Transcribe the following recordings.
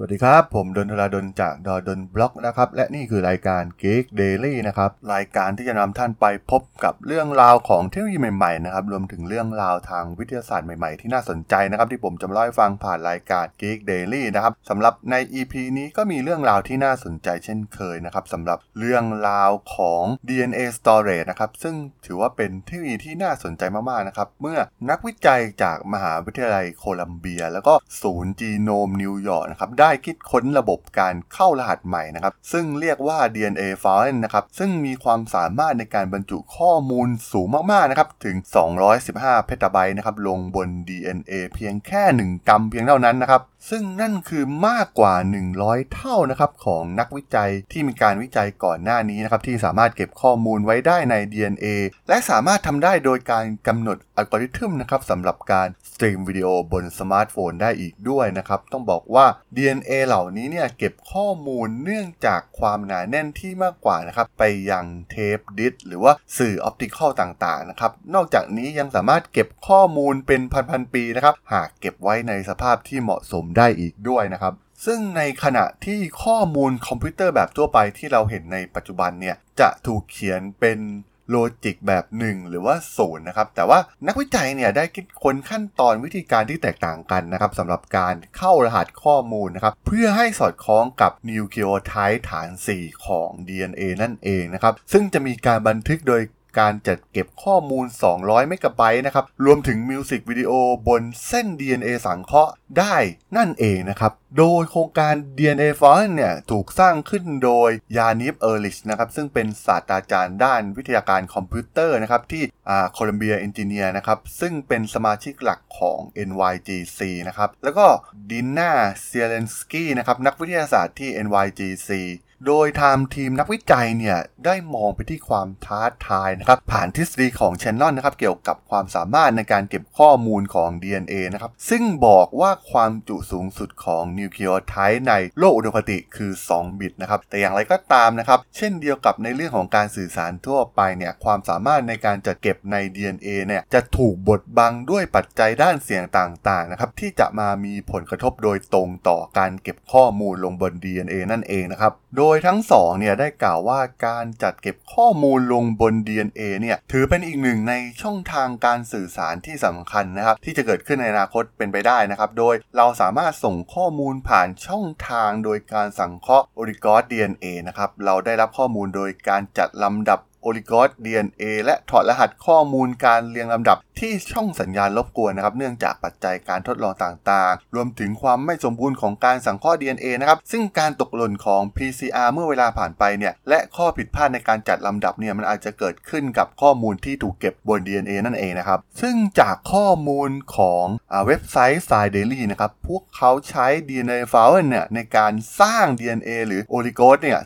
สวัสดีครับ ผมดนทราดนจากดอดนบล็อกนะครับ และนี่คือรายการ Geek Daily นะครับ รายการที่จะนำท่านไปพบกับเรื่องราวของเทคโนโลยีใหม่ๆนะครับ รวมถึงเรื่องราวทางวิทยาศาสตร์ใหม่ๆ ที่น่าสนใจนะครับ ที่ผมจะมาเล่าให้ฟังผ่านรายการ Geek Daily นะครับสำหรับใน EP นี้ก็มีเรื่องราวที่น่าสนใจเช่นเคยนะครับสำหรับเรื่องราวของ DNA storage นะครับซึ่งถือว่าเป็นเทคโนโลยีที่น่าสนใจมากๆนะครับเมื่อนักวิจัยจากมหาวิทยาลัยโคลัมเบีย แล้วก็ศูนย์จีโนมนิวยอร์กนะครับได้คิดค้นระบบการเข้ารหัสใหม่นะครับ ซึ่งเรียกว่า DNA Foreign นะครับ ซึ่งมีความสามารถในการบรรจุข้อมูลสูงมากๆนะครับถึง 215 เพตาไบต์นะครับลงบน DNA เพียงแค่ 1 กรัมเพียงเท่านั้นนะครับ ซึ่งนั่นคือมากกว่า 100 เท่านะครับของนักวิจัยที่มีการวิจัยก่อนหน้านี้นะครับที่สามารถเก็บข้อมูลไว้ได้ใน DNA และสามารถทำได้โดยการกำหนดอัลกอริทึมนะครับสำหรับการ stream วิดีโอบนสมาร์ทโฟนได้อีกด้วยนะครับต้องบอกว่า DNA เหล่านี้เนี่ยเก็บข้อมูลเนื่องจากความหนาแน่นที่มากกว่านะครับไปยังเทปดิสหรือว่าสื่อ optical ต่างๆนะครับนอกจากนี้ยังสามารถเก็บข้อมูลเป็นพันๆปีนะครับหากเก็บไว้ในสภาพที่เหมาะสมได้อีกด้วยนะครับซึ่งในขณะที่ข้อมูลคอมพิวเตอร์แบบทั่วไปที่เราเห็นในปัจจุบันเนี่ยจะถูกเขียนเป็น logic แบบ 1 หรือว่า0นะครับแต่ว่านักวิจัยเนี่ยได้คิดค้นขั้นตอนวิธีการที่แตกต่างกันนะครับสำหรับการเข้ารหัสข้อมูลนะครับเพื่อให้สอดคล้องกับ nucleotide ฐาน 4 ของ DNA นั่นเองนะครับซึ่งจะมีการบันทึกโดย การจัดเก็บข้อมูล 200 เมกะไบต์นะครับ รวมถึงมิวสิกวิดีโอบนเส้น DNA สังเคราะห์ได้นั่นเองนะครับ โดยโครงการ DNA f o r เนี่ย ถูกสร้างขึ้นโดย Yaniv Erlich นะครับ ซึ่งเป็นศาสตราจารย์ด้านวิทยาการคอมพิวเตอร์นะครับ ที่ Columbia Engineering นะครับ ซึ่งเป็นสมาชิกหลักของ NYGC นะครับ แล้วก็ Dina Zielinski นะครับ นักวิทยาศาสตร์ที่ NYGC โดยทางทีมนักวิจัยเนี่ยได้มองไปที่ความท้าทายนะครับผ่านทฤษฎีของ Shannon นะครับเกี่ยวกับความสามารถในการเก็บข้อมูลของ DNA นะครับซึ่งบอกว่าความจุสูงสุดของนิวเคลียไทป์ในโลกอุดมคติคือ 2 บิตนะครับแต่อย่างไรก็ตามนะครับเช่นเดียวกับในเรื่องของการสื่อสารทั่วไปเนี่ยความสามารถในการจัดเก็บใน DNA เนี่ยจะถูกบดบังด้วยปัจจัยด้านเสียงต่างๆนะครับที่จะมามีผลกระทบโดยตรงต่อการเก็บข้อมูลลงบน DNA นั่นเองนะครับโดยยทั้งสองเนี่ยได้กล่าวว่าการจัดเก็บข้อมูลลงบน DNA เนี่ยถือเป็นอีกหนึ่งในช่องทางการสื่อสารที่สำคัญนะครับ ที่จะเกิดขึ้นในอนาคตเป็นไปได้นะครับ โดยเราสามารถส่งข้อมูลผ่านช่องทางโดยการสังเคราะห์โอริกอส DNA นะครับเราได้รับข้อมูลโดยการจัดลำดับโอลิกอส DNA และถอดรหัสข้อมูลการเรียงลำดับที่ช่องสัญญาณรบกวนนะครับ เนื่องจากปัจจัยการทดลองต่างๆ รวมถึงความไม่สมบูรณ์ของการสังเคราะห์ DNA นะครับ ซึ่งการตกหล่นของ PCR เมื่อเวลาผ่านไปเนี่ย และข้อผิดพลาดในการจัดลำดับเนี่ย มันอาจจะเกิดขึ้นกับข้อมูลที่ถูกเก็บบน DNA นั่นเองนะครับ ซึ่งจากข้อมูลของเว็บไซต์ s i d a i l y นะครับ พวกเขาใช้ DNA f o u n เนี่ยในการสร้าง DNA หรือโอลิโกสเนี่ย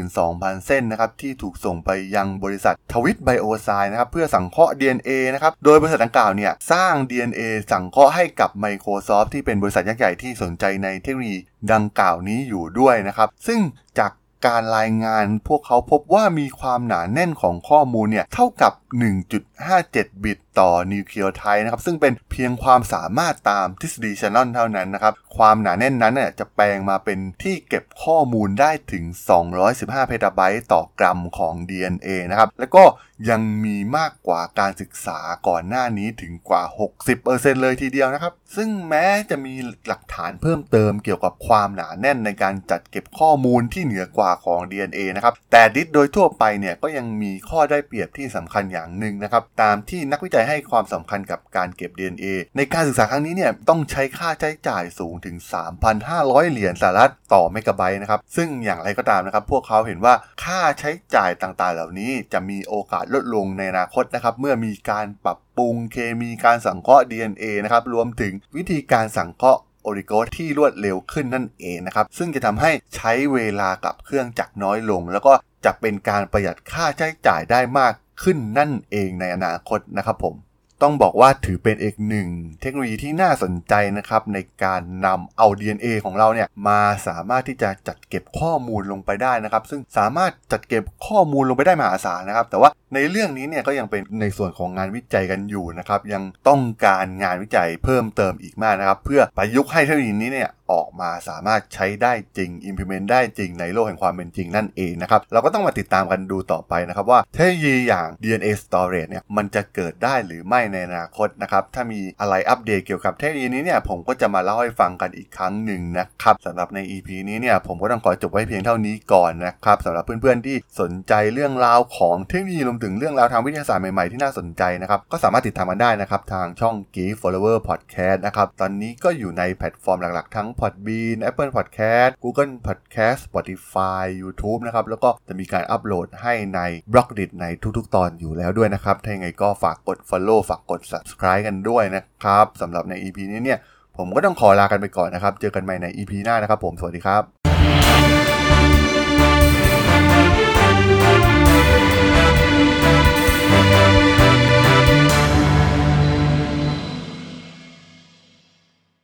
72,000 เส้นนะครับที่ถูกส่งไปยังบริษัททวิตไบโอไซนะครับเพื่อสังเคราะห์ DNA นะครับโดยบริษัทดังกล่าวเนี่ยสร้าง DNA สังเคราะห์ให้กับ Microsoft ที่เป็นบริษัทยักษ์ใหญ่ที่สนใจในเทคโนโลยีดังกล่าวนี้อยู่ด้วยนะครับ ซึ่งจากการรายงานพวกเขาพบว่ามีความหนาแน่นของข้อมูลเนี่ยเท่ากับ 1.57 บิตต่อนิวเคลียไทป์นะครับ ซึ่งเป็นเพียงความสามารถตามทฤษฎีชานอนเท่านั้นนะครับ ความหนาแน่นนั้นเนี่ยจะแปลงมาเป็นที่เก็บข้อมูลได้ถึง 215 เพตาไบต์ต่อกรัมของ DNA นะครับ แล้วก็ยังมีมากกว่าการศึกษาก่อนหน้านี้ถึงกว่า 60%เลยทีเดียวนะครับ ซึ่งแม้จะมีหลักฐานเพิ่มเติมเกี่ยวกับความหนาแน่นในการจัดเก็บข้อมูลที่เหนือกว่าของ DNA นะครับ แต่ดิสโดยทั่วไปเนี่ยก็ยังมีข้อได้เปรียบที่สำคัญอย่างหนึ่งนะครับตามที่นักวิจัยให้ความสำคัญกับการเก็บ DNA ในการศึกษาครั้งนี้เนี่ยต้องใช้ค่าใช้จ่ายสูงถึง 3,500 เหรียญสหรัฐต่อเมกะไบต์นะครับซึ่งอย่างไรก็ตามนะครับพวกเขาเห็นว่าค่าใช้จ่ายต่างๆ เหล่านี้จะมีโอกาสลดลงในอนาคตนะครับเมื่อมีการปรับปรุงเคมีการสังเคราะห์ DNA นะครับรวมถึงวิธีการสังเคราะห์โอริโกที่รวดเร็วขึ้นนั่นเองนะครับ ซึ่งจะทำให้ใช้เวลากับเครื่องจักรน้อยลง แล้วก็จะเป็นการประหยัดค่าใช้จ่ายได้มาก ขึ้นนั่นเองในอนาคตนะครับผม ต้องบอกว่าถือเป็นอีกหนึ่งเทคโนโลยีที่น่าสนใจนะครับในการนำเอา DNA ของเราเนี่ยมาสามารถที่จะจัดเก็บข้อมูลลงไปได้นะครับ ซึ่งสามารถจัดเก็บข้อมูลลงไปได้มหาศาลนะครับ แต่ว่าในเรื่องนี้เนี่ยก็ยังเป็นในส่วนของงานวิจัยกันอยู่นะครับ ยังต้องการงานวิจัยเพิ่มเติมอีกมากนะครับ เพื่อประยุกต์ให้เทคโนโลยีนี้เนี่ยออกมาสามารถใช้ได้จริง implement ได้จริงในโลกแห่งความเป็นจริงนั่นเองนะครับ เราก็ต้องมาติดตามกันดูต่อไปนะครับว่าเทคโนโลยีอย่าง DNA storage เนี่ยมันจะเกิดได้หรือไม่ในอนาคตนะครับ ถ้ามีอะไรอัปเดตเกี่ยวกับเทคโนโลยีนี้เนี่ยผมก็จะมาเล่าให้ฟังกันอีกครั้งหนึ่งนะครับสำหรับใน EP นี้เนี่ยผมก็ต้องขอจบไว้เพียงเท่านี้ก่อนนะครับสำหรับเพื่อนๆที่สนใจเรื่องราวของเทคโนโลยีรวมถึงเรื่องราวทางวิทยาศาสตร์ใหม่ๆที่น่าสนใจนะครับก็สามารถติดตามกันได้นะครับทางช่อง Geek Follower Podcast นะครับตอนนี้ก็อยู่ในแพลตฟอร์มหลักๆ ทั้ง Podbean Apple Podcast Google Podcast Spotify YouTube นะครับแล้วก็จะมีการอัปโหลดให้ใน b l o g d i t ในทุกๆ ตอนอยู่แล้วด้วยนะครับถ้าอย่างไรก็ฝากกด Follow ฝากกด Subscribe กันด้วยนะครับสำหรับใน EP นี้เนี่ยผมก็ต้องขอลากันไปก่อนนะครับ เจอกันใหม่ใน EP หน้านะครับผม สวัสดีครับ